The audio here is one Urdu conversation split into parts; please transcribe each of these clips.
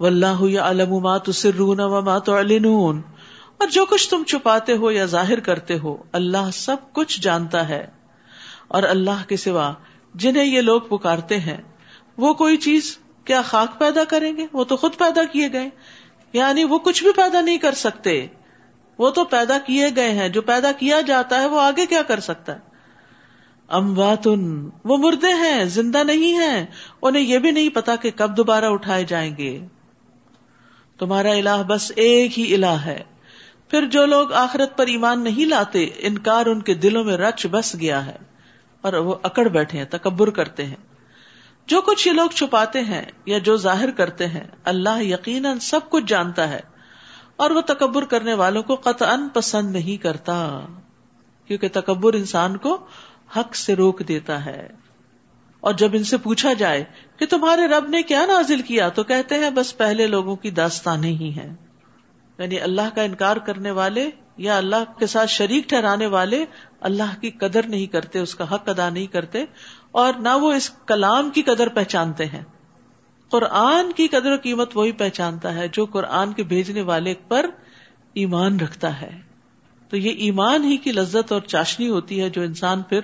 و اللہ علم مات سرون و مات اور جو کچھ تم چھپاتے ہو یا ظاہر کرتے ہو، اللہ سب کچھ جانتا ہے۔ اور اللہ کے سوا جنہیں یہ لوگ پکارتے ہیں، وہ کوئی چیز کیا خاک پیدا کریں گے؟ وہ تو خود پیدا کیے گئے۔ یعنی وہ کچھ بھی پیدا نہیں کر سکتے۔ وہ تو پیدا کیے گئے ہیں۔ جو پیدا کیا جاتا ہے، وہ آگے کیا کر سکتا ہے؟ امواتن، وہ مردے ہیں، زندہ نہیں ہیں۔ انہیں یہ بھی نہیں پتا کہ کب دوبارہ اٹھائے جائیں گے۔ تمہارا الہ بس ایک ہی الہ ہے۔ پھر جو لوگ آخرت پر ایمان نہیں لاتے، انکار ان کے دلوں میں رچ بس گیا ہے۔ اور وہ اکڑ بیٹھے ہیں، تکبر کرتے ہیں۔ جو کچھ یہ لوگ چھپاتے ہیں یا جو ظاہر کرتے ہیں، اللہ یقیناً سب کچھ جانتا ہے۔ اور وہ تکبر کرنے والوں کو قطعا پسند نہیں کرتا، کیونکہ تکبر انسان کو حق سے روک دیتا ہے۔ اور جب ان سے پوچھا جائے کہ تمہارے رب نے کیا نازل کیا، تو کہتے ہیں، بس پہلے لوگوں کی داستانیں ہی ہیں۔ یعنی اللہ کا انکار کرنے والے یا اللہ کے ساتھ شریک ٹھہرانے والے اللہ کی قدر نہیں کرتے، اس کا حق ادا نہیں کرتے، اور نہ وہ اس کلام کی قدر پہچانتے ہیں۔ قرآن کی قدر و قیمت وہی پہچانتا ہے جو قرآن کے بھیجنے والے پر ایمان رکھتا ہے۔ تو یہ ایمان ہی کی لذت اور چاشنی ہوتی ہے جو انسان پھر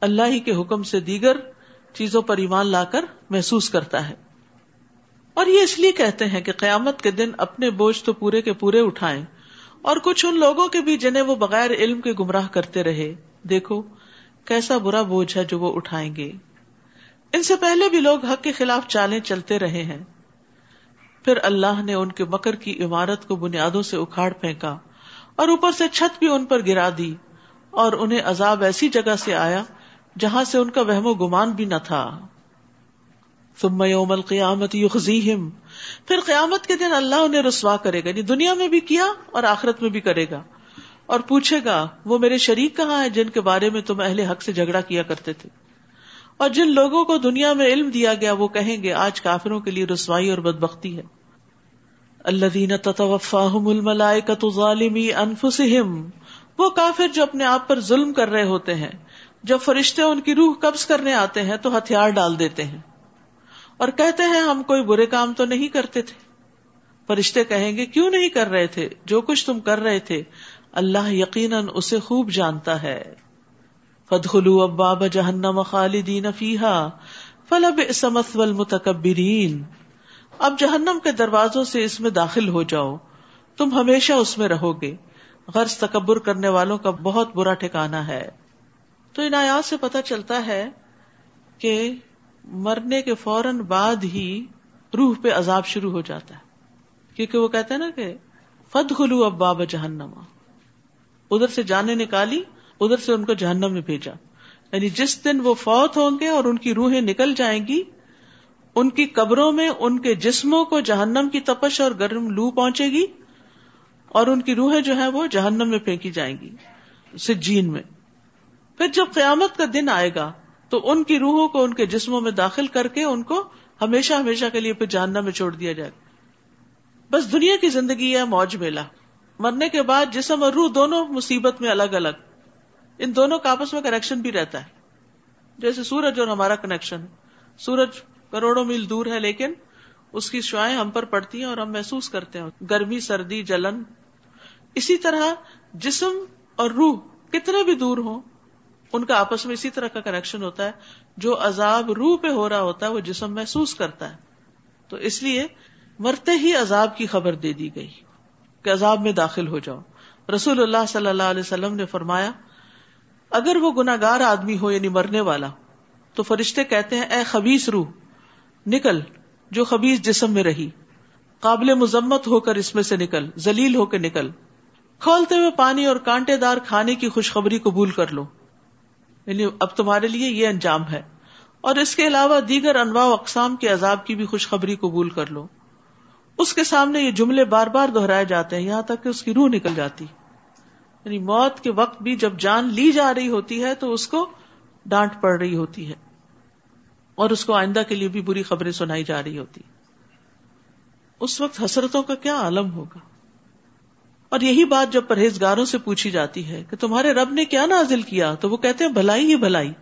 اللہ ہی کے حکم سے دیگر چیزوں پر ایمان لا کر محسوس کرتا ہے۔ اور یہ اس لیے کہتے ہیں کہ قیامت کے دن اپنے بوجھ تو پورے کے پورے اٹھائیں اور کچھ ان لوگوں کے بھی جنہیں وہ بغیر علم کے گمراہ کرتے رہے۔ دیکھو، کیسا برا بوجھ ہے جو وہ اٹھائیں گے۔ ان سے پہلے بھی لوگ حق کے خلاف چالیں چلتے رہے ہیں۔ پھر اللہ نے ان کے مکر کی عمارت کو بنیادوں سے اکھاڑ پھینکا اور اوپر سے چھت بھی ان پر گرا دی اور انہیں عذاب ایسی جگہ سے آیا جہاں سے ان کا وہم و گمان بھی نہ تھا۔ ثم یوم القیامت یخزیہم۔ پھر قیامت کے دن اللہ انہیں رسوا کرے گا یعنی دنیا میں بھی کیا اور آخرت میں بھی کرے گا۔ اور پوچھے گا، وہ میرے شریک کہاں ہے جن کے بارے میں تم اہل حق سے جھگڑا کیا کرتے تھے؟ اور جن لوگوں کو دنیا میں علم دیا گیا، وہ کہیں گے، آج کافروں کے لیے رسوائی اور بد بختی ہے۔ اللہ دین تتوفاہم الملائکۃ ظالمی انفسہم۔ وہ کافر جو اپنے آپ پر ظلم کر رہے ہوتے ہیں۔ جب فرشتے ان کی روح قبض کرنے آتے ہیں تو ہتھیار ڈال دیتے ہیں اور کہتے ہیں ہم کوئی برے کام تو نہیں کرتے تھے۔ فرشتے کہیں گے، کیوں نہیں کر رہے تھے؟ جو کچھ تم کر رہے تھے، اللہ یقیناً اسے خوب جانتا ہے۔ فد خلو اباب جہنم خالدین فیحا فلب اسمت والمتکبرین اب جہنم کے دروازوں سے اس میں داخل ہو جاؤ۔ تم ہمیشہ اس میں رہو گے۔ غرض تکبر کرنے والوں کا بہت برا ٹھکانا ہے۔ تو ان آیات سے پتہ چلتا ہے کہ مرنے کے فوراً بعد ہی روح پہ عذاب شروع ہو جاتا ہے۔ کیونکہ وہ کہتے ہیں نا کہ فد خلو اب باب جہنما ادھر سے جانے نکالی، ادھر سے ان کو جہنم میں بھیجا۔ یعنی جس دن وہ فوت ہوں گے اور ان کی روحیں نکل جائیں گی، ان کی قبروں میں ان کے جسموں کو جہنم کی تپش اور گرم لو پہنچے گی اور ان کی روحیں جو ہے وہ جہنم میں پھینکی جائیں گی سجین میں۔ پھر جب قیامت کا دن آئے گا، تو ان کی روحوں کو ان کے جسموں میں داخل کر کے ان کو ہمیشہ ہمیشہ کے لیے پھر جاننا میں چھوڑ دیا جائے بس دنیا کی زندگی ہے، موج میلا مرنے کے بعد جسم اور روح دونوں مصیبت میں الگ الگ۔ ان دونوں کا آپس میں کنیکشن بھی رہتا ہے۔ جیسے سورج اور ہمارا کنیکشن سورج کروڑوں میل دور ہے، لیکن اس کی شوائیں ہم پر پڑتی ہیں اور ہم محسوس کرتے ہیں۔ گرمی، سردی، جلن۔ اسی طرح جسم اور روح کتنے بھی دور ہوں ان کا آپس میں اسی طرح کا کنیکشن ہوتا ہے، جو عذاب روح پہ ہو رہا ہوتا ہے، وہ جسم محسوس کرتا ہے۔ تو اس لیے مرتے ہی عذاب کی خبر دے دی گئی کہ عذاب میں داخل ہو جاؤ۔ رسول اللہ صلی اللہ علیہ وسلم نے فرمایا، اگر وہ گناگار آدمی ہو یعنی مرنے والا، تو فرشتے کہتے ہیں، اے خبیص روح، نکل، جو خبیص جسم میں رہی۔ قابل مذمت ہو کر اس میں سے نکل زلیل ہو کے نکل۔ کھولتے ہوئے پانی اور کانٹے دار کھانے کی خوشخبری قبول کر لو۔ یعنی اب تمہارے لیے یہ انجام ہے۔ اور اس کے علاوہ دیگر انواع و اقسام کے عذاب کی بھی خوشخبری قبول کر لو۔ اس کے سامنے یہ جملے بار بار دہرائے جاتے ہیں، یہاں تک کہ اس کی روح نکل جاتی۔ یعنی موت کے وقت بھی جب جان لی جا رہی ہوتی ہے تو اس کو ڈانٹ پڑ رہی ہوتی ہے۔ اور اس کو آئندہ کے لیے بھی بری خبریں سنائی جا رہی ہوتی۔ اس وقت حسرتوں کا کیا عالم ہوگا؟ اور یہی بات جب پرہیزگاروں سے پوچھی جاتی ہے کہ تمہارے رب نے کیا نازل کیا، تو وہ کہتے ہیں بھلائی ہی بھلائی۔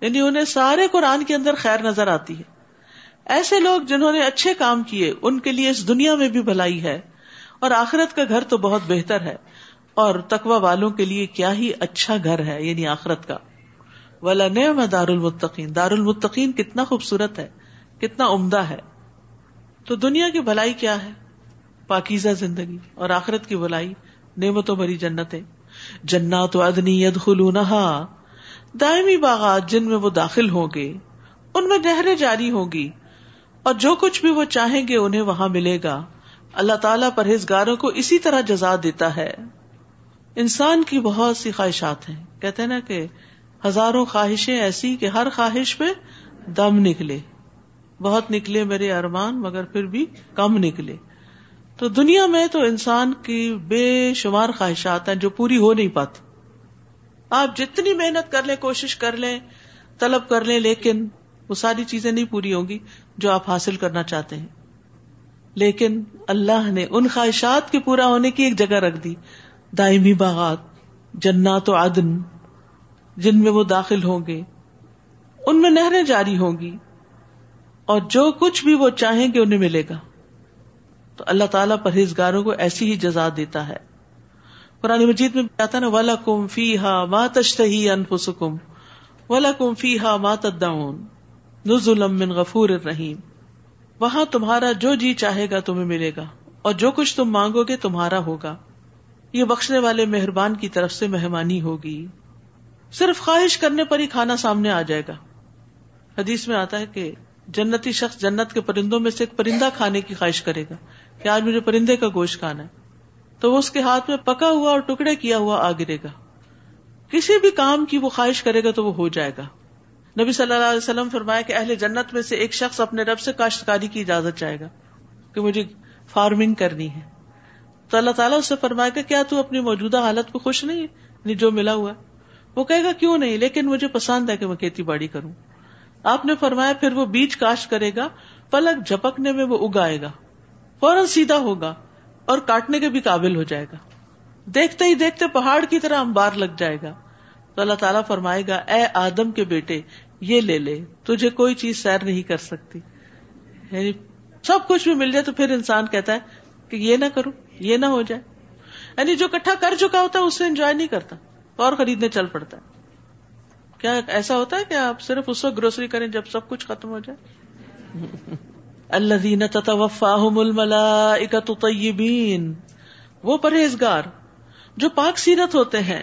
یعنی انہیں سارے قرآن کے اندر خیر نظر آتی ہے۔ ایسے لوگ جنہوں نے اچھے کام کیے، ان کے لیے اس دنیا میں بھی بھلائی ہے۔ اور آخرت کا گھر تو بہت بہتر ہے۔ اور تقوا والوں کے لیے کیا ہی اچھا گھر ہے یعنی آخرت کا۔ ولا نعم دار المتقین دار المتقین کتنا خوبصورت ہے، کتنا عمدہ ہے۔ تو دنیا کی بھلائی کیا ہے؟ پاکیزہ زندگی اور آخرت کی بھلائی نعمتوں بھری جنتیں۔ جنات ادنی ید دائمی باغات جن میں وہ داخل ہوں گے، ان میں نہریں جاری ہوں گی اور جو کچھ بھی وہ چاہیں گے انہیں وہاں ملے گا۔ اللہ تعالیٰ پرہیزگاروں کو اسی طرح جزا دیتا ہے۔ انسان کی بہت سی خواہشات ہیں۔ کہتے ہیں نا کہ ہزاروں خواہشیں ایسی کہ ہر خواہش پہ دم نکلے۔ بہت نکلے میرے ارمان، مگر پھر بھی کم نکلے۔ تو دنیا میں تو انسان کی بے شمار خواہشات ہیں جو پوری ہو نہیں پاتی۔ آپ جتنی محنت کر لیں، کوشش کر لیں، طلب کر لیں، لیکن وہ ساری چیزیں نہیں پوری ہوں گی جو آپ حاصل کرنا چاہتے ہیں۔ لیکن اللہ نے ان خواہشات کے پورا ہونے کی ایک جگہ رکھ دی۔ دائمی باغات، جنات و عدن، جن میں وہ داخل ہوں گے۔ ان میں نہریں جاری ہوں گی اور جو کچھ بھی وہ چاہیں گے انہیں ملے گا۔ تو اللہ تعالیٰ پرہیزگاروں کو ایسی ہی جزا دیتا ہے۔ قرآن مجید میں کہتا نا ولا کم فی ہا ما تشتہی انفسکم ولا کم فی ہا ما تدعون نزلا من غفور الرحیم وہاں تمہارا جو جی چاہے گا تمہیں ملے گا، اور جو کچھ تم مانگو گے تمہارا ہوگا۔ یہ بخشنے والے مہربان کی طرف سے مہمانی ہوگی۔ صرف خواہش کرنے پر ہی کھانا سامنے آ جائے گا۔ حدیث میں آتا ہے کہ جنتی شخص جنت کے پرندوں میں سے ایک پرندہ کھانے کی خواہش کرے گا۔ کہ آج مجھے پرندے کا گوشت کھانا ہے۔ تو وہ اس کے ہاتھ میں پکا ہوا اور ٹکڑے کیا ہوا آ گرے گا۔ کسی بھی کام کی وہ خواہش کرے گا تو وہ ہو جائے گا۔ نبی صلی اللہ علیہ وسلم فرمایا کہ اہل جنت میں سے ایک شخص اپنے رب سے کاشتکاری کی اجازت چاہے گا کہ مجھے فارمنگ کرنی ہے۔ تو اللہ تعالیٰ اسے فرمائے گا کیا تو اپنی موجودہ حالت پہ خوش نہیں یعنی جو ملا ہوا وہ کہے گا کیوں نہیں؟ لیکن مجھے پسند ہے کہ میں کھیتی باڑی کروں۔ آپ نے فرمایا پھر وہ بیج کاشت کرے گا، پلک جھپکنے میں وہ اگائے گا۔ فوراً سیدھا ہوگا اور کاٹنے کے بھی قابل ہو جائے گا۔ دیکھتے ہی دیکھتے پہاڑ کی طرح امبار لگ جائے گا۔ تو اللہ تعالیٰ فرمائے گا، اے آدم کے بیٹے، یہ لے لے، تجھے کوئی چیز سیر نہیں کر سکتی۔ یعنی سب کچھ بھی مل جائے تو پھر انسان کہتا ہے کہ یہ نہ کروں یہ نہ ہو جائے۔ یعنی جو کٹھا کر چکا ہوتا ہے، اس سے انجوائے نہیں کرتا۔ اور خریدنے چل پڑتا ہے۔ کیا ایسا ہوتا ہے کہ آپ صرف اس وقت گروسری کریں جب سب کچھ ختم ہو جائے؟ اللہ دین طیبین۔ وہ پرہیزگار جو پاک سیرت ہوتے ہیں،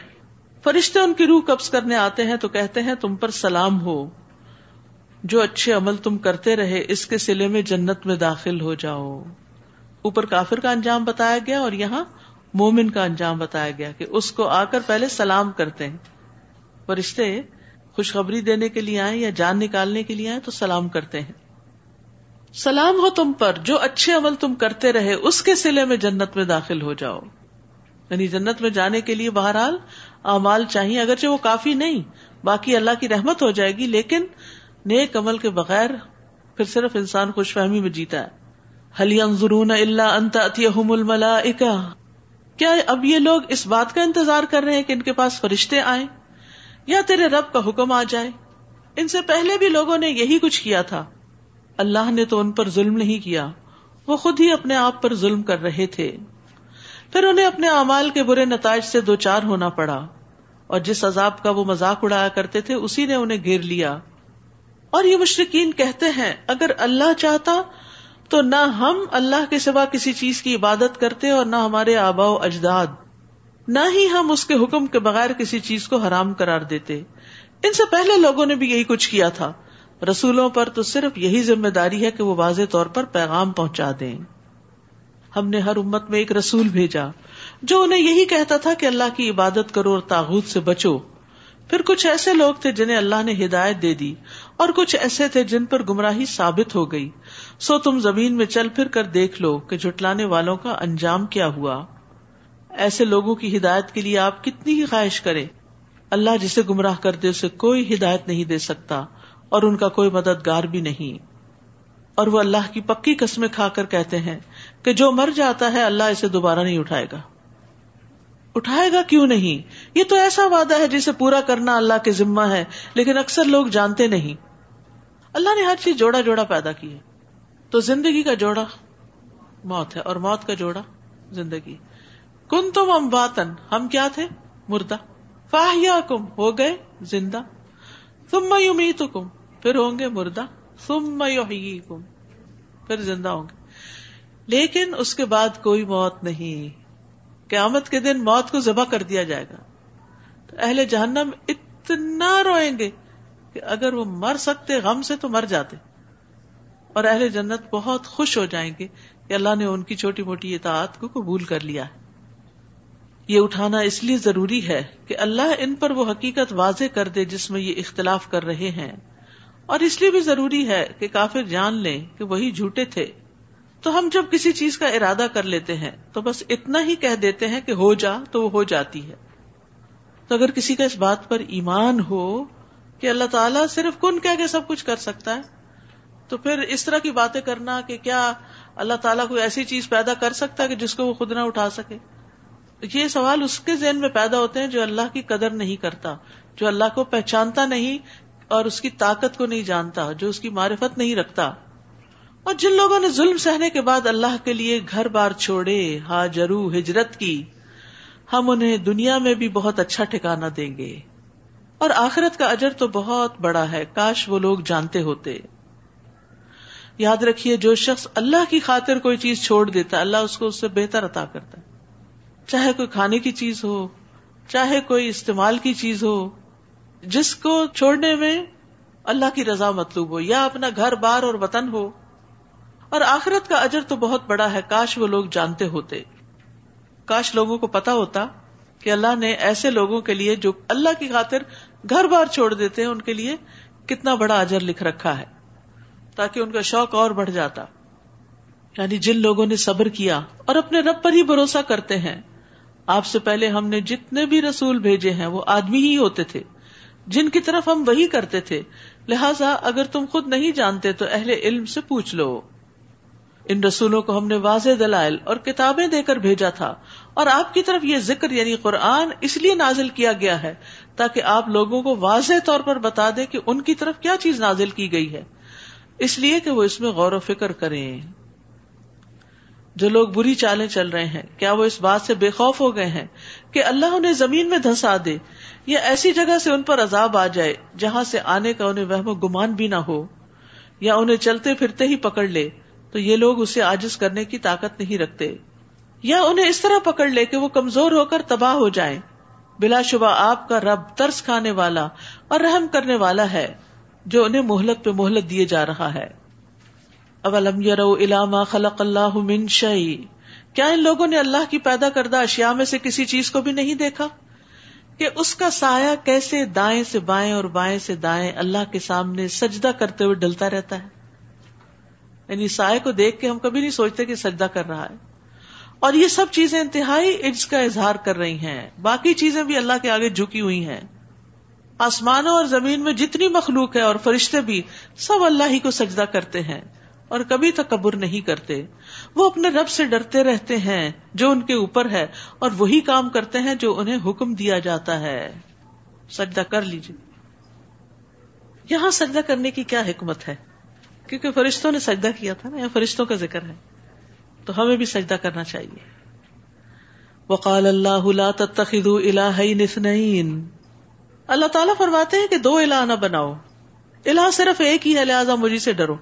فرشتے ان کی روح قبض کرنے آتے ہیں تو کہتے ہیں تم پر سلام ہو۔ جو اچھے عمل تم کرتے رہے، اس کے سلے میں جنت میں داخل ہو جاؤ۔ اوپر کافر کا انجام بتایا گیا اور یہاں مومن کا انجام بتایا گیا کہ اس کو آ کر پہلے سلام کرتے ہیں۔ فرشتے خوشخبری دینے کے لیے آئے یا جان نکالنے کے لیے آئے تو سلام کرتے ہیں۔ سلام ہو تم پر، جو اچھے عمل تم کرتے رہے، اس کے سلے میں جنت میں داخل ہو جاؤ۔ یعنی جنت میں جانے کے لیے بہرحال اعمال چاہیے، اگرچہ وہ کافی نہیں، باقی اللہ کی رحمت ہو جائے گی، لیکن نیک عمل کے بغیر پھر صرف انسان خوش فہمی میں جیتا ہے۔ حلی انضرون اللہ انت الملائکہ کیا اب یہ لوگ اس بات کا انتظار کر رہے ہیں کہ ان کے پاس فرشتے آئیں؟ یا تیرے رب کا حکم آ جائے؟ ان سے پہلے بھی لوگوں نے یہی کچھ کیا تھا۔ اللہ نے تو ان پر ظلم نہیں کیا، وہ خود ہی اپنے آپ پر ظلم کر رہے تھے۔ پھر انہیں اپنے اعمال کے برے نتائج سے دو چار ہونا پڑا اور جس عذاب کا وہ مذاق اڑایا کرتے تھے، اسی نے انہیں گھیر لیا۔ اور یہ مشرقین کہتے ہیں، اگر اللہ چاہتا تو نہ ہم اللہ کے سوا کسی چیز کی عبادت کرتے اور نہ ہمارے آبا و اجداد، نہ ہی ہم اس کے حکم کے بغیر کسی چیز کو حرام قرار دیتے۔ ان سے پہلے لوگوں نے بھی یہی کچھ کیا تھا۔ رسولوں پر تو صرف یہی ذمہ داری ہے کہ وہ واضح طور پر پیغام پہنچا دیں۔ ہم نے ہر امت میں ایک رسول بھیجا، جو انہیں یہی کہتا تھا کہ اللہ کی عبادت کرو اور تاغت سے بچو۔ پھر کچھ ایسے لوگ تھے جنہیں اللہ نے ہدایت دے دی، اور کچھ ایسے تھے جن پر گمراہی ثابت ہو گئی۔ سو تم زمین میں چل پھر کر دیکھ لو کہ جھٹلانے والوں کا انجام کیا ہوا۔ ایسے لوگوں کی ہدایت کے لیے آپ کتنی ہی خواہش کریں۔ اللہ جسے گمراہ کر دے، اسے کوئی ہدایت نہیں دے سکتا۔ اور ان کا کوئی مددگار بھی نہیں۔ اور وہ اللہ کی پکی قسمیں کھا کر کہتے ہیں کہ جو مر جاتا ہے اللہ اسے دوبارہ نہیں اٹھائے گا۔ اٹھائے گا کیوں نہیں؟ یہ تو ایسا وعدہ ہے جسے پورا کرنا اللہ کے ذمہ ہے، لیکن اکثر لوگ جانتے نہیں۔ اللہ نے ہر چیز جوڑا جوڑا پیدا کی ہے۔ تو زندگی کا جوڑا موت ہے، اور موت کا جوڑا زندگی۔ کن تم ام باتن ہم کیا تھے؟ مردہ۔ فاہیا کم ہو گئے زندہ۔ تم می تو کم پھر ہوں گے مردہ تم کم پھر زندہ ہوں گے۔ لیکن اس کے بعد کوئی موت نہیں۔ قیامت کے دن موت کو ذبح کر دیا جائے گا۔ تو اہل جہنم اتنا روئیں گے کہ اگر وہ مر سکتے، غم سے تو مر جاتے۔ اور اہل جنت بہت خوش ہو جائیں گے کہ اللہ نے ان کی چھوٹی موٹی اطاعت کو قبول کر لیا ہے۔ یہ اٹھانا اس لیے ضروری ہے کہ اللہ ان پر وہ حقیقت واضح کر دے جس میں یہ اختلاف کر رہے ہیں۔ اور اس لیے بھی ضروری ہے کہ کافر جان لیں کہ وہی جھوٹے تھے۔ تو ہم جب کسی چیز کا ارادہ کر لیتے ہیں تو بس اتنا ہی کہہ دیتے ہیں کہ ہو جا تو وہ ہو جاتی ہے۔ تو اگر کسی کا اس بات پر ایمان ہو کہ اللہ تعالیٰ صرف کن کہہ کے سب کچھ کر سکتا ہے، تو پھر اس طرح کی باتیں کرنا کہ کیا اللہ تعالیٰ کوئی ایسی چیز پیدا کر سکتا ہے کہ جس کو وہ خود نہ اٹھا سکے؟ یہ سوال اس کے ذہن میں پیدا ہوتے ہیں جو اللہ کی قدر نہیں کرتا، جو اللہ کو پہچانتا نہیں اور اس کی طاقت کو نہیں جانتا، جو اس کی معرفت نہیں رکھتا۔ اور جن لوگوں نے ظلم سہنے کے بعد اللہ کے لیے گھر بار چھوڑے، ہاجرو، ہجرت کی، ہم انہیں دنیا میں بھی بہت اچھا ٹھکانا دیں گے۔ اور آخرت کا اجر تو بہت بڑا ہے، کاش وہ لوگ جانتے ہوتے۔ یاد رکھیے، جو شخص اللہ کی خاطر کوئی چیز چھوڑ دیتا ہے اللہ اس کو اس سے بہتر عطا کرتا۔ ہے چاہے کوئی کھانے کی چیز ہو، چاہے کوئی استعمال کی چیز ہو، جس کو چھوڑنے میں اللہ کی رضا مطلوب ہو، یا اپنا گھر بار اور وطن ہو۔ اور آخرت کا اجر تو بہت بڑا ہے، کاش وہ لوگ جانتے ہوتے۔ کاش لوگوں کو پتا ہوتا کہ اللہ نے ایسے لوگوں کے لیے جو اللہ کی خاطر گھر بار چھوڑ دیتے ہیں، ان کے لیے کتنا بڑا اجر لکھ رکھا ہے، تاکہ ان کا شوق اور بڑھ جاتا۔ یعنی جن لوگوں نے صبر کیا اور اپنے رب پر ہی بھروسہ کرتے ہیں آپ سے پہلے ہم نے جتنے بھی رسول بھیجے ہیں وہ آدمی ہی ہوتے تھے، جن کی طرف ہم وہی کرتے تھے۔ لہٰذا اگر تم خود نہیں جانتے تو اہل علم سے پوچھ لو۔ ان رسولوں کو ہم نے واضح دلائل اور کتابیں دے کر بھیجا تھا اور آپ کی طرف یہ ذکر یعنی قرآن اس لیے نازل کیا گیا ہے تاکہ آپ لوگوں کو واضح طور پر بتا دیں کہ ان کی طرف کیا چیز نازل کی گئی ہے۔ اس لیے کہ وہ اس میں غور و فکر کریں۔ جو لوگ بری چالیں چل رہے ہیں، کیا وہ اس بات سے بے خوف ہو گئے ہیں کہ اللہ انہیں زمین میں دھسا دے یا ایسی جگہ سے ان پر عذاب آ جائے جہاں سے آنے کا انہیں وہم و گمان بھی نہ ہو یا انہیں چلتے پھرتے ہی پکڑ لے، تو یہ لوگ اسے آجز کرنے کی طاقت نہیں رکھتے۔ یا انہیں اس طرح پکڑ لے کہ وہ کمزور ہو کر تباہ ہو جائیں۔ بلا شبہ آپ کا رب ترس کھانے والا اور رحم کرنے والا ہے جو انہیں مہلت پہ مہلت دیے جا رہا ہے۔ اولم یرو علامہ خلق اللہ من شعی کیا ان لوگوں نے اللہ کی پیدا کردہ اشیاء میں سے کسی چیز کو بھی نہیں دیکھا؟ کہ اس کا سایہ کیسے دائیں سے بائیں اور بائیں سے دائیں اللہ کے سامنے سجدہ کرتے ہوئے ڈلتا رہتا ہے؟ یعنی سائے کو دیکھ کے ہم کبھی نہیں سوچتے کہ سجدہ کر رہا ہے۔ اور یہ سب چیزیں انتہائی عجز کا اظہار کر رہی ہیں۔ باقی چیزیں بھی اللہ کے آگے جھکی ہوئی ہیں۔ آسمانوں اور زمین میں جتنی مخلوق ہے اور فرشتے بھی سب اللہ ہی کو سجدہ کرتے ہیں۔ اور کبھی تکبر نہیں کرتے۔ وہ اپنے رب سے ڈرتے رہتے ہیں جو ان کے اوپر ہے اور وہی کام کرتے ہیں جو انہیں حکم دیا جاتا ہے۔ سجدہ کر لیجیے یہاں سجدہ کرنے کی کیا حکمت ہے؟ کیونکہ فرشتوں نے سجدہ کیا تھا نا، یا فرشتوں کا ذکر ہے۔ تو ہمیں بھی سجدہ کرنا چاہیے۔ وقال اللہ لا تتخذوا الہین اثنین۔ اللہ تعالیٰ فرماتے ہیں کہ دو الہ نہ بناؤ۔ الہ صرف ایک ہی ہے، لہٰذا مجھے سے ڈرو۔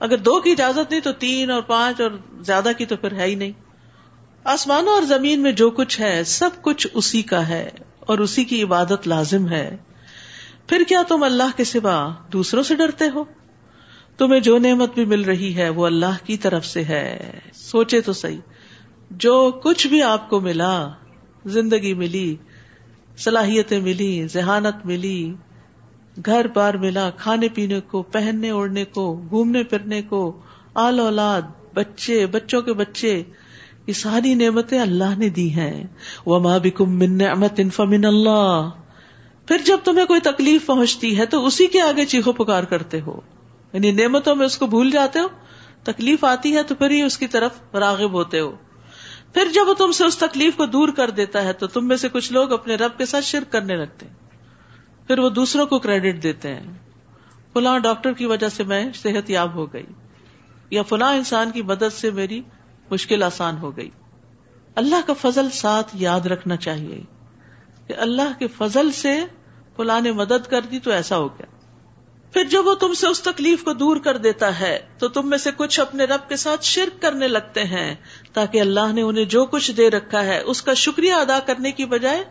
اگر دو کی اجازت نہیں تو تین اور پانچ اور زیادہ کی تو پھر ہے ہی نہیں۔ آسمانوں اور زمین میں جو کچھ ہے، سب کچھ اسی کا ہے اور اسی کی عبادت لازم ہے۔ پھر کیا تم اللہ کے سوا دوسروں سے ڈرتے ہو؟ تمہیں جو نعمت بھی مل رہی ہے وہ اللہ کی طرف سے ہے۔ سوچے تو صحیح۔ جو کچھ بھی آپ کو ملا، زندگی ملی، صلاحیتیں ملی، ذہانت ملی گھر بار ملا، کھانے پینے کو، پہننے اوڑھنے کو، گھومنے پھرنے کو، آل اولاد، بچے، بچوں کے بچے، یہ ساری نعمتیں اللہ نے دی ہیں۔ وہ ماں بکم من نعمت فمن اللہ پھر جب تمہیں کوئی تکلیف پہنچتی ہے تو اسی کے آگے چیخو پکار کرتے ہو۔ یعنی نعمتوں میں اس کو بھول جاتے ہو، تکلیف آتی ہے تو پھر ہی اس کی طرف راغب ہوتے ہو۔ پھر جب وہ تم سے اس تکلیف کو دور کر دیتا ہے تو تم میں سے کچھ لوگ اپنے رب کے ساتھ شرک کرنے لگتے ہیں۔ پھر وہ دوسروں کو کریڈٹ دیتے ہیں۔ فلاں ڈاکٹر کی وجہ سے میں صحت یاب ہو گئی یا فلاں انسان کی مدد سے میری مشکل آسان ہو گئی۔ اللہ کا فضل ساتھ یاد رکھنا چاہیے کہ اللہ کے فضل سے فلاں نے مدد کر دی تو ایسا ہو گیا۔ پھر جب وہ تم سے اس تکلیف کو دور کر دیتا ہے تو تم میں سے کچھ اپنے رب کے ساتھ شرک کرنے لگتے ہیں تاکہ اللہ نے انہیں جو کچھ دے رکھا ہے اس کا شکریہ ادا کرنے کی بجائے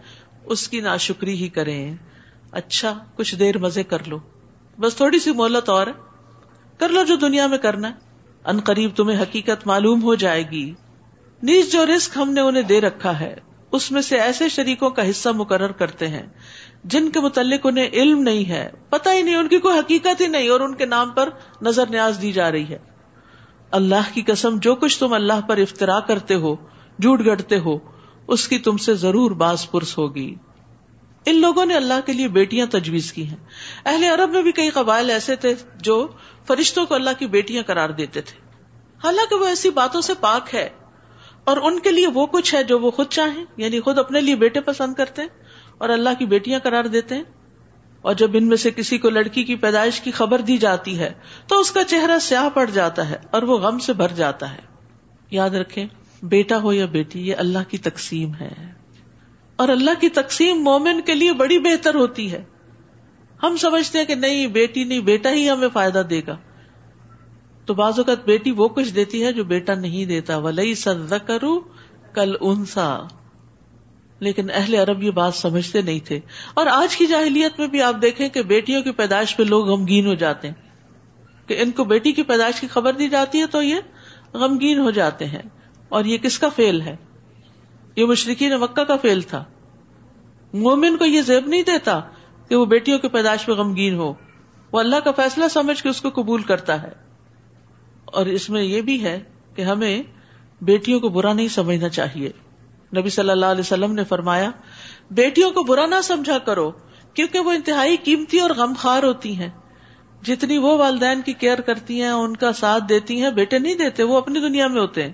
اس کی ناشکری ہی کریں۔ اچھا کچھ دیر مزے کر لو۔ بس تھوڑی سی مہلت اور کر لو جو دنیا میں کرنا ہے۔ ان قریب تمہیں حقیقت معلوم ہو جائے گی۔ نیز جو رسک ہم نے انہیں دے رکھا ہے، اس میں سے ایسے شریکوں کا حصہ مقرر کرتے ہیں، جن کے متعلق انہیں علم نہیں ہے۔ پتہ ہی نہیں، ان کی کوئی حقیقت ہی نہیں اور ان کے نام پر نظر نیاز دی جا رہی ہے۔ اللہ کی قسم، جو کچھ تم اللہ پر افطرا کرتے ہو، جھوٹ گڑتے ہو، اس کی تم سے ضرور باز پرس ہوگی۔ ان لوگوں نے اللہ کے لیے بیٹیاں تجویز کی ہیں۔ اہل عرب میں بھی کئی قبائل ایسے تھے جو فرشتوں کو اللہ کی بیٹیاں قرار دیتے تھے۔ حالانکہ وہ ایسی باتوں سے پاک ہے اور ان کے لیے وہ کچھ ہے جو وہ خود چاہیں یعنی خود اپنے لیے بیٹے پسند کرتے ہیں اور اللہ کی بیٹیاں قرار دیتے ہیں۔ اور جب ان میں سے کسی کو لڑکی کی پیدائش کی خبر دی جاتی ہے، تو اس کا چہرہ سیاہ پڑ جاتا ہے اور وہ غم سے بھر جاتا ہے۔ یاد رکھیں، بیٹا ہو یا بیٹی، یہ اللہ کی تقسیم ہے۔ اور اللہ کی تقسیم مومن کے لیے بڑی بہتر ہوتی ہے۔ ہم سمجھتے ہیں کہ نہیں، بیٹی نہیں، بیٹا ہی ہمیں فائدہ دے گا۔ تو بعض اوقات بیٹی وہ کچھ دیتی ہے جو بیٹا نہیں دیتا۔ ولی سر کرو کل انسا لیکن اہل عرب یہ بات سمجھتے نہیں تھے۔ اور آج کی جاہلیت میں بھی آپ دیکھیں کہ بیٹیوں کی پیدائش پہ لوگ غمگین ہو جاتے ہیں۔ کہ ان کو بیٹی کی پیدائش کی خبر دی جاتی ہے تو یہ غمگین ہو جاتے ہیں۔ اور یہ کس کا فیل ہے؟ یہ مشرقین مکہ کا فیل تھا۔ مومن کو یہ زیب نہیں دیتا کہ وہ بیٹیوں کی پیدائش پہ غمگین ہو۔ وہ اللہ کا فیصلہ سمجھ کے اس کو قبول کرتا ہے۔ اور اس میں یہ بھی ہے کہ ہمیں بیٹیوں کو برا نہیں سمجھنا چاہیے۔ نبی صلی اللہ علیہ وسلم نے فرمایا، بیٹیوں کو برا نہ سمجھا کرو، کیونکہ وہ انتہائی قیمتی اور غم خار ہوتی ہیں۔ جتنی وہ والدین کی کیئر کرتی ہیں، ان کا ساتھ دیتی ہیں، بیٹے نہیں دیتے، وہ اپنی دنیا میں ہوتے ہیں۔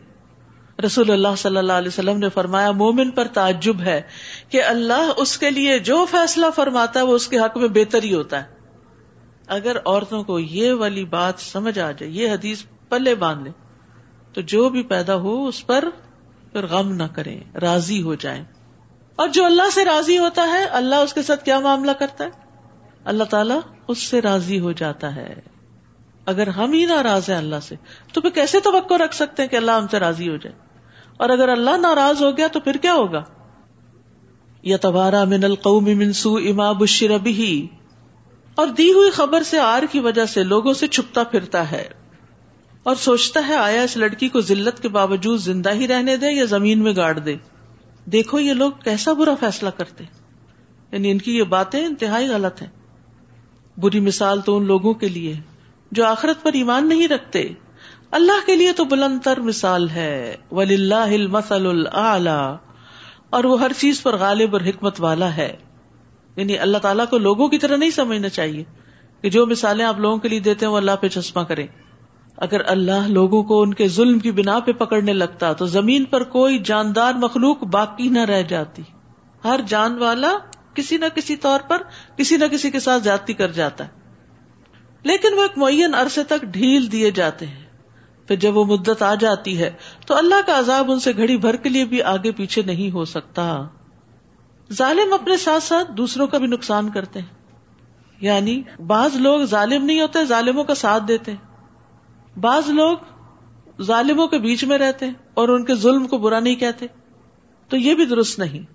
رسول اللہ صلی اللہ علیہ وسلم نے فرمایا، مومن پر تعجب ہے کہ اللہ اس کے لیے جو فیصلہ فرماتا ہے وہ اس کے حق میں بہتر ہی ہوتا ہے۔ اگر عورتوں کو یہ والی بات سمجھ آ جائے، یہ حدیث پلے باندھ لے، تو جو بھی پیدا ہو اس پر پھر غم نہ کریں، راضی ہو جائیں۔ اور جو اللہ سے راضی ہوتا ہے، اللہ اس کے ساتھ کیا معاملہ کرتا ہے؟ اللہ تعالیٰ اس سے راضی ہو جاتا ہے۔ اگر ہم ہی ناراض ہیں اللہ سے، تو پھر کیسے توقع رکھ سکتے ہیں کہ اللہ ہم سے راضی ہو جائے؟ اور اگر اللہ ناراض ہو گیا تو پھر کیا ہوگا؟ یا تبارا من القوم منسو اما بشر بھی اور دی ہوئی خبر سے آر کی وجہ سے لوگوں سے چھپتا پھرتا ہے۔ اور سوچتا ہے، آیا اس لڑکی کو ذلت کے باوجود زندہ ہی رہنے دے یا زمین میں گاڑ دے دیکھو، یہ لوگ کیسا برا فیصلہ کرتے یعنی ان کی یہ باتیں انتہائی غلط ہیں۔ بری مثال تو ان لوگوں کے لیے جو آخرت پر ایمان نہیں رکھتے، اللہ کے لیے تو بلند تر مثال ہے۔ ولی اللہ المسل اور وہ ہر چیز پر غالب اور حکمت والا ہے۔ یعنی اللہ تعالیٰ کو لوگوں کی طرح نہیں سمجھنا چاہیے کہ جو مثالیں آپ لوگوں کے لیے دیتے ہیں وہ اللہ پہ چشمہ کریں۔ اگر اللہ لوگوں کو ان کے ظلم کی بنا پہ پکڑنے لگتا تو زمین پر کوئی جاندار مخلوق باقی نہ رہ جاتی۔ ہر جان والا کسی نہ کسی طور پر کسی نہ کسی کے ساتھ جاتی کر جاتا ہے۔ لیکن وہ ایک معین عرصے تک ڈھیل دیے جاتے ہیں۔ پھر جب وہ مدت آ جاتی ہے تو اللہ کا عذاب ان سے گھڑی بھر کے لیے بھی آگے پیچھے نہیں ہو سکتا۔ ظالم اپنے ساتھ ساتھ دوسروں کا بھی نقصان کرتے ہیں۔ یعنی بعض لوگ ظالم نہیں ہوتے، ظالموں کا ساتھ دیتے ہیں۔ بعض لوگ ظالموں کے بیچ میں رہتے اور ان کے ظلم کو برا نہیں کہتے۔ تو یہ بھی درست نہیں۔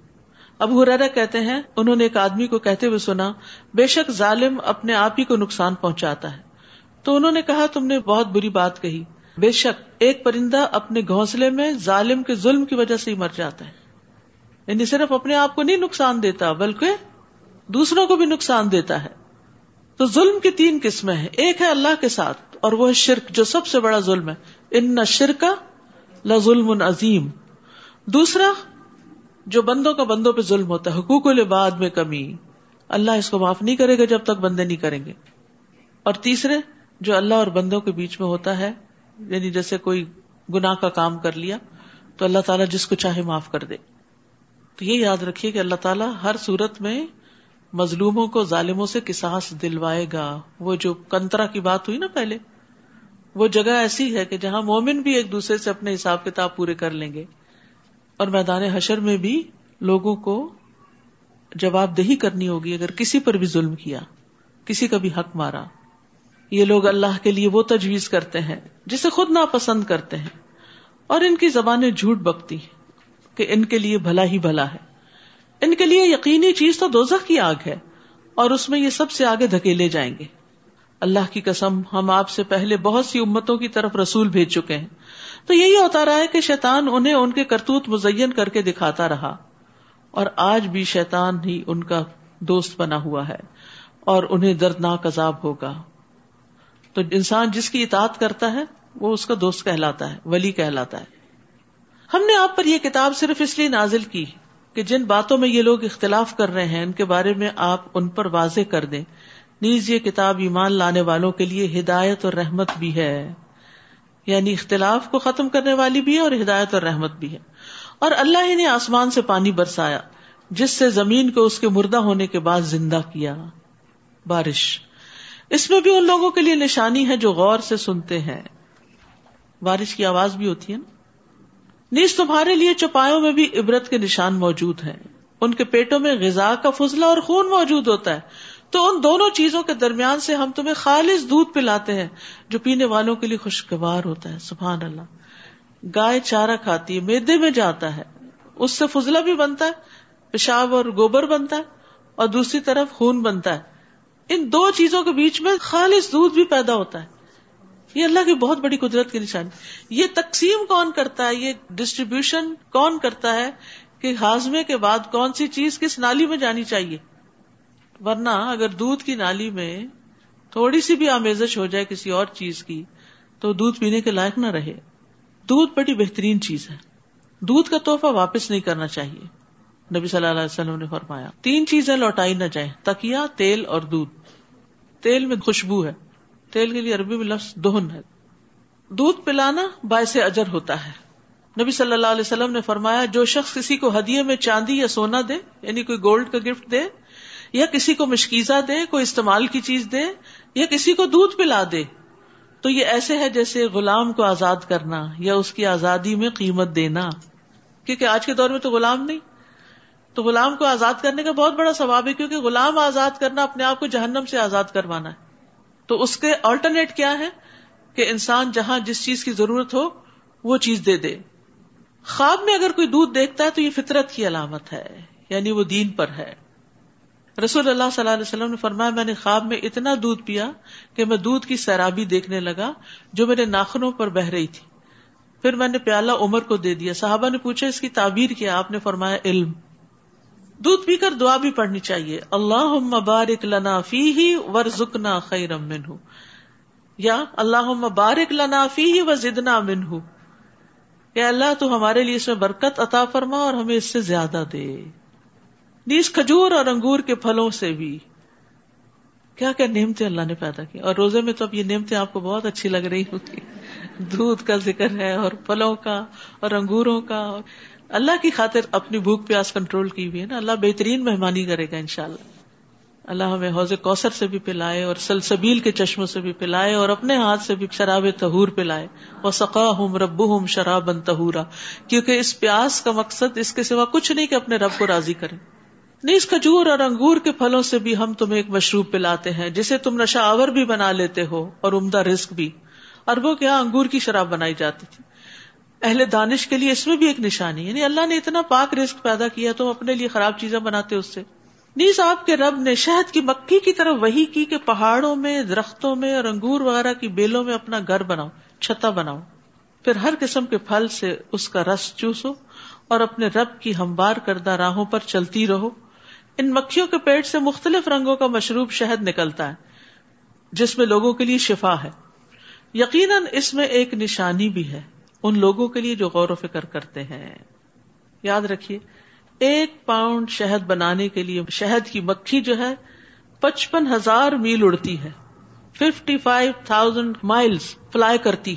اب ہرارا کہتے ہیں، انہوں نے ایک آدمی کو کہتے ہوئے سنا، بے شک ظالم اپنے آپ ہی کو نقصان پہنچاتا ہے۔ تو انہوں نے کہا، تم نے بہت بری بات کہی۔ بے شک ایک پرندہ اپنے گھونسلے میں ظالم کے ظلم کی وجہ سے ہی مر جاتا ہے۔ یعنی صرف اپنے آپ کو نہیں نقصان دیتا، بلکہ دوسروں کو بھی نقصان دیتا ہے۔ تو ظلم کی تین قسمیں ہیں۔ ایک ہے اللہ کے ساتھ، اور وہ شرک، جو سب سے بڑا ظلم ہے۔ ان نہ شرک ظلم عظیم دوسرا جو بندوں کا بندوں پہ ظلم ہوتا ہے، حقوق العباد میں کمی، اللہ اس کو معاف نہیں کرے گا جب تک بندے نہیں کریں گے۔ اور تیسرے، جو اللہ اور بندوں کے بیچ میں ہوتا ہے یعنی جیسے کوئی گناہ کا کام کر لیا، تو اللہ تعالیٰ جس کو چاہے معاف کر دے۔ تو یہ یاد رکھیے کہ اللہ تعالیٰ ہر صورت میں مظلوموں کو ظالموں سے کساس دلوائے گا۔ وہ جو کنترا کی بات ہوئی نا پہلے، وہ جگہ ایسی ہے کہ جہاں مومن بھی ایک دوسرے سے اپنے حساب کتاب پورے کر لیں گے۔ اور میدان حشر میں بھی لوگوں کو جواب دہی کرنی ہوگی اگر کسی پر بھی ظلم کیا، کسی کا بھی حق مارا۔ یہ لوگ اللہ کے لیے وہ تجویز کرتے ہیں جسے خود ناپسند کرتے ہیں اور ان کی زبانیں جھوٹ بکتی کہ ان کے لیے بھلا ہی بھلا ہے۔ ان کے لیے یقینی چیز تو دوزخ کی آگ ہے اور اس میں یہ سب سے آگے دھکیلے جائیں گے۔ اللہ کی قسم، ہم آپ سے پہلے بہت سی امتوں کی طرف رسول بھیج چکے ہیں۔ تو یہی ہوتا رہا ہے کہ شیطان انہیں ان کے کرتوت مزین کر کے دکھاتا رہا اور آج بھی شیطان ہی ان کا دوست بنا ہوا ہے اور انہیں دردناک عذاب ہوگا۔ تو انسان جس کی اطاعت کرتا ہے، وہ اس کا دوست کہلاتا ہے، ولی کہلاتا ہے۔ ہم نے آپ پر یہ کتاب صرف اس لیے نازل کی کہ جن باتوں میں یہ لوگ اختلاف کر رہے ہیں، ان کے بارے میں آپ ان پر واضح کر دیں۔ نیز یہ کتاب ایمان لانے والوں کے لیے ہدایت اور رحمت بھی ہے۔ یعنی اختلاف کو ختم کرنے والی بھی ہے اور ہدایت اور رحمت بھی ہے۔ اور اللہ ہی نے آسمان سے پانی برسایا، جس سے زمین کو اس کے مردہ ہونے کے بعد زندہ کیا۔ بارش۔ اس میں بھی ان لوگوں کے لیے نشانی ہے جو غور سے سنتے ہیں۔ بارش کی آواز بھی ہوتی ہے نا۔ نیز تمہارے لیے چوپایوں میں بھی عبرت کے نشان موجود ہیں۔ ان کے پیٹوں میں غذا کا فضلہ اور خون موجود ہوتا ہے۔ تو ان دونوں چیزوں کے درمیان سے ہم تمہیں خالص دودھ پلاتے ہیں، جو پینے والوں کے لیے خوشگوار ہوتا ہے، سبحان اللہ۔ گائے چارہ کھاتی ہے، میدے میں جاتا ہے۔ اس سے فضلہ بھی بنتا ہے، پیشاب اور گوبر بنتا ہے، اور دوسری طرف خون بنتا ہے۔ ان دو چیزوں کے بیچ میں خالص دودھ بھی پیدا ہوتا ہے۔ یہ اللہ کی بہت بڑی قدرت کی نشانی۔ یہ تقسیم کون کرتا ہے؟ یہ ڈسٹریبیوشن کون کرتا ہے کہ ہاضمے کے بعد کون سی چیز کس نالی میں جانی چاہیے؟ ورنہ اگر دودھ کی نالی میں تھوڑی سی بھی آمیزش ہو جائے کسی اور چیز کی، تو دودھ پینے کے لائق نہ رہے۔ دودھ بڑی بہترین چیز ہے۔ دودھ کا تحفہ واپس نہیں کرنا چاہیے۔ نبی صلی اللہ علیہ وسلم نے فرمایا، تین چیزیں لوٹائی نہ جائیں تکیا تیل اور دودھ۔ تیل میں خوشبو ہے۔ تیل کے لیے عربی میں لفظ دہن ہے۔ دودھ پلانا باعث اجر ہوتا ہے۔ نبی صلی اللہ علیہ وسلم نے فرمایا، جو شخص کسی کو ہدیے میں چاندی یا سونا دے یعنی کوئی گولڈ کا گفٹ دے یا کسی کو مشکیزہ دے، کوئی استعمال کی چیز دے، یا کسی کو دودھ پلا دے۔ تو یہ ایسے ہے جیسے غلام کو آزاد کرنا یا اس کی آزادی میں قیمت دینا۔ کیونکہ آج کے دور میں تو غلام نہیں۔ تو غلام کو آزاد کرنے کا بہت بڑا ثواب ہے، کیونکہ غلام آزاد کرنا اپنے آپ کو جہنم سے آزاد کروانا ہے۔ تو اس کے آلٹرنیٹ کیا ہے؟ کہ انسان جہاں جس چیز کی ضرورت ہو، وہ چیز دے دے۔ خواب میں اگر کوئی دودھ دیکھتا ہے تو یہ فطرت کی علامت ہے یعنی وہ دین پر ہے۔ رسول اللہ صلی اللہ علیہ وسلم نے فرمایا، میں نے خواب میں اتنا دودھ پیا کہ میں دودھ کی سیرابی دیکھنے لگا جو میرے ناخنوں پر بہ رہی تھی۔ پھر میں نے پیالہ عمر کو دے دیا۔ صحابہ نے پوچھا، اس کی تعبیر کیا؟ آپ نے فرمایا، علم۔ دودھ پی کر دعا بھی پڑھنی چاہیے۔ اللہ مبارک لنا فی ہی ور زکنا خیر ہوں یا اللہ مبارک لنا فی ہی و زدنا امن ہوں کہ اللہ، تو ہمارے لیے اس میں برکت عطا فرما اور ہمیں اس سے زیادہ دے۔ نیز کھجور اور انگور کے پھلوں سے بھی۔ کیا کیا نعمتیں اللہ نے پیدا کی؟ اور روزے میں تو اب یہ نعمتیں آپ کو بہت اچھی لگ رہی ہوگی۔ دودھ کا ذکر ہے اور پھلوں کا اور انگوروں کا۔ اللہ کی خاطر اپنی بھوک پیاس کنٹرول کی ہوئی ہے نا۔ اللہ بہترین مہمانی کرے گا ان شاء اللہ اللہ ہمیں حوض کوثر سے بھی پلائے اور سلسبیل کے چشموں سے بھی پلائے اور اپنے ہاتھ سے بھی شراب تہور پلائے۔ وہ سقا ہوں رب ہوں شراب تہورا کیونکہ اس پیاس کا مقصد اس کے سوا کچھ نہیں کہ اپنے رب کو راضی کرے نیز کھجور اور انگور کے پھلوں سے بھی ہم تمہیں ایک مشروب پلاتے ہیں، جسے تم نشا آور بھی بنا لیتے ہو اور عمدہ رسک بھی۔ اربوں کے یہاں انگور کی شراب بنائی جاتی تھی۔ اہل دانش کے لیے اس میں بھی ایک نشانی یعنی اللہ نے اتنا پاک رسک پیدا کیا، تم اپنے لیے خراب چیزیں بناتے اس سے۔ نیز آپ کے رب نے شہد کی مکھی کی طرف وہی کی کہ پہاڑوں میں، درختوں میں اور انگور وغیرہ کی بیلوں میں اپنا گھر بناؤ چھتا بناؤ۔ پھر ہر قسم کے پھل سے اس کا رس چوسو اور اپنے رب کی ہموار کردہ راہوں پر چلتی رہو۔ ان مکھیوں کے پیٹ سے مختلف رنگوں کا مشروب شہد نکلتا ہے، جس میں لوگوں کے لیے شفا ہے۔ یقیناً اس میں ایک نشانی بھی ہے، ان لوگوں کے لیے جو غور و فکر کرتے ہیں۔ یاد رکھیے، ایک پاؤنڈ شہد بنانے کے لیے شہد کی مکھی جو ہے، پچپن ہزار میل اڑتی ہے۔ Fifty five thousand miles fly کرتی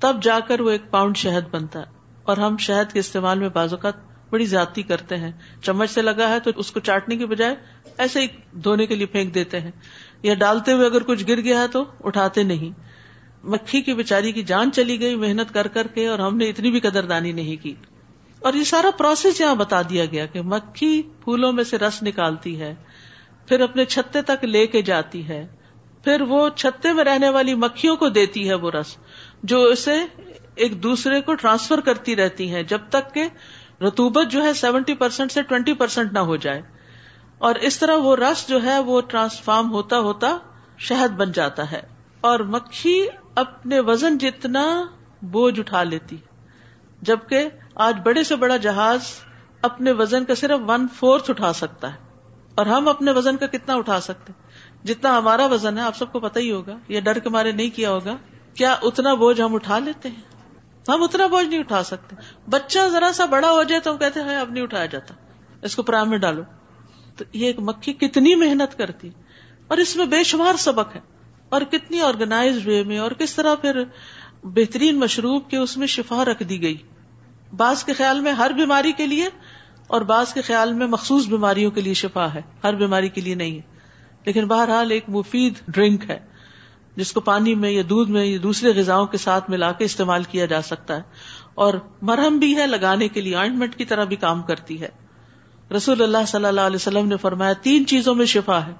تب جا کر وہ ایک پاؤنڈ شہد بنتا ہے۔ اور ہم شہد کے استعمال میں بازوقت بڑی زیادتی کرتے ہیں۔ چمچ سے لگا ہے تو اس کو چاٹنے کی بجائے ایسے ہی دھونے کے لیے پھینک دیتے ہیں۔ یا ڈالتے ہوئے اگر کچھ گر گیا ہے تو اٹھاتے نہیں۔ مکھی کی بیچاری کی جان چلی گئی محنت کر کر کے اور ہم نے اتنی بھی قدردانی نہیں کی۔ اور یہ سارا پروسیس یہاں بتا دیا گیا کہ مکھی پھولوں میں سے رس نکالتی ہے، پھر اپنے چھتے تک لے کے جاتی ہے، پھر وہ چھتے میں رہنے والی مکھیوں کو دیتی ہے وہ رس، جو اسے ایک دوسرے کو ٹرانسفر کرتی رہتی ہیں جب تک کہ رتوبت جو ہے سیونٹی پرسینٹ سے ٹوینٹی پرسینٹ نہ ہو جائے اور اس طرح وہ رس جو ہے وہ ٹرانسفارم ہوتا ہوتا شہد بن جاتا ہے اور مکھی اپنے وزن جتنا بوجھ اٹھا لیتی جبکہ آج بڑے سے بڑا جہاز اپنے وزن کا صرف ون فورتھ اٹھا سکتا ہے اور ہم اپنے وزن کا کتنا اٹھا سکتے جتنا ہمارا وزن ہے، آپ سب کو پتا ہی ہوگا یا ڈر کے مارے نہیں کیا ہوگا، کیا اتنا بوجھ ہم اٹھا لیتے ہیں؟ ہم اتنا بوجھ نہیں اٹھا سکتے۔ بچہ ذرا سا بڑا ہو جائے تو ہم کہتے ہیں اب نہیں اٹھایا جاتا۔ اس کو پرام میں ڈالو۔ تو یہ ایک مکھی کتنی محنت کرتی۔ اور اس میں بے شمار سبق ہے۔ اور کتنی آرگنائز وے میں، اور کس طرح پھر بہترین مشروب کے اس میں شفا رکھ دی گئی۔ بعض کے خیال میں ہر بیماری کے لیے، اور بعض کے خیال میں مخصوص بیماریوں کے لیے شفا ہے۔ ہر بیماری کے لیے نہیں ہے۔ لیکن بہرحال ایک مفید ڈرنک ہے۔ جس کو پانی میں یا دودھ میں یا دوسرے غذا کے ساتھ ملا کے استعمال کیا جا سکتا ہے اور مرہم بھی ہے لگانے کے لیے، آئنٹمنٹ کی طرح بھی کام کرتی ہے۔ رسول اللہ صلی اللہ علیہ وسلم نے فرمایا، تین چیزوں میں شفا ہے۔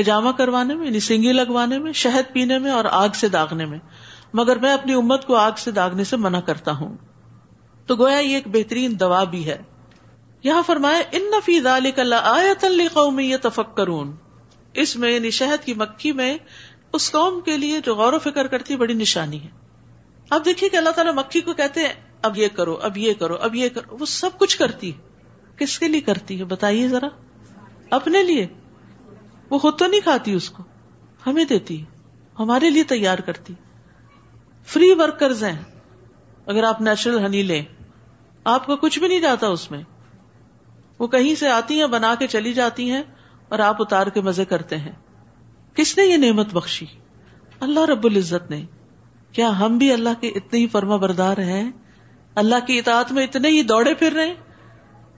ہجامہ کروانے میں یعنی سنگی لگوانے میں، شہد پینے میں اور آگ سے داغنے میں۔ مگر میں اپنی امت کو آگ سے داغنے سے منع کرتا ہوں۔ تو گویا یہ ایک بہترین دوا بھی ہے۔ یہاں فرمایا، ان نفی آیت قومی تفکرون اس میں یعنی شہد کی مکھی میں اس قوم کے لیے جو غور و فکر کرتی بڑی نشانی ہے۔ اب دیکھیے کہ اللہ تعالیٰ مکھی کو کہتے ہیں، اب یہ کرو، اب یہ کرو، اب یہ کرو۔ وہ سب کچھ کرتی ہے۔ کس کے لیے کرتی ہے؟ بتائیے ذرا۔ اپنے لیے۔ وہ خود تو نہیں کھاتی اس کو۔ ہمیں دیتی ہمارے لیے تیار کرتی فری ورکرز ہیں۔ اگر آپ نیچرل ہنی لیں، آپ کو کچھ بھی نہیں جاتا اس میں۔ وہ کہیں سے آتی ہیں، بنا کے چلی جاتی ہیں اور آپ اتار کے مزے کرتے ہیں۔ کس نے یہ نعمت بخشی؟ اللہ رب العزت نے۔ کیا ہم بھی اللہ کے اتنے ہی فرما بردار ہیں؟ اللہ کی اطاعت میں اتنے ہی دوڑے پھر رہے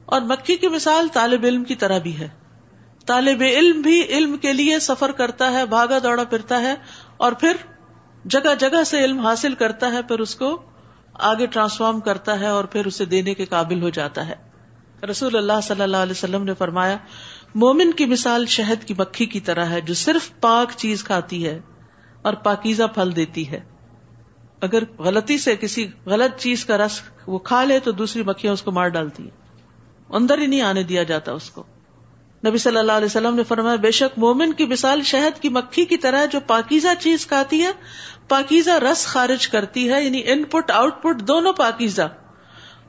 اور مکھی کی مثال طالب علم کی طرح بھی ہے۔ طالب علم بھی علم کے لیے سفر کرتا ہے، بھاگا دوڑا پھرتا ہے اور پھر جگہ جگہ سے علم حاصل کرتا ہے، پھر اس کو آگے ٹرانسفارم کرتا ہے اور پھر اسے دینے کے قابل ہو جاتا ہے۔ رسول اللہ صلی اللہ علیہ وسلم نے فرمایا مومن کی مثال شہد کی مکھی کی طرح ہے جو صرف پاک چیز کھاتی ہے اور پاکیزہ پھل دیتی ہے۔ اگر غلطی سے کسی غلط چیز کا رس وہ کھا لے تو دوسری مکھیاں اس کو مار ڈالتی ہیں۔ اندر ہی نہیں آنے دیا جاتا اس کو۔ نبی صلی اللہ علیہ وسلم نے فرمایا، بے شک مومن کی مثال شہد کی مکھی کی طرح جو پاکیزہ چیز کھاتی ہے، پاکیزہ رس خارج کرتی ہے یعنی ان پٹ، آؤٹ پٹ دونوں پاکیزہ۔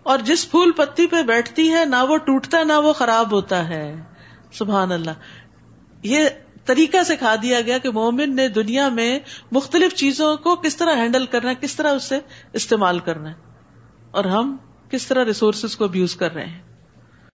اور جس پھول پتی پہ بیٹھتی ہے، نہ وہ ٹوٹتا نہ وہ خراب ہوتا ہے۔ سبحان اللہ۔ یہ طریقہ سکھا دیا گیا کہ مومن نے دنیا میں مختلف چیزوں کو کس طرح ہینڈل کرنا ہے، کس طرح اس سے استعمال کرنا ہے اور ہم کس طرح ریسورسز کو ابیوز کر رہے ہیں۔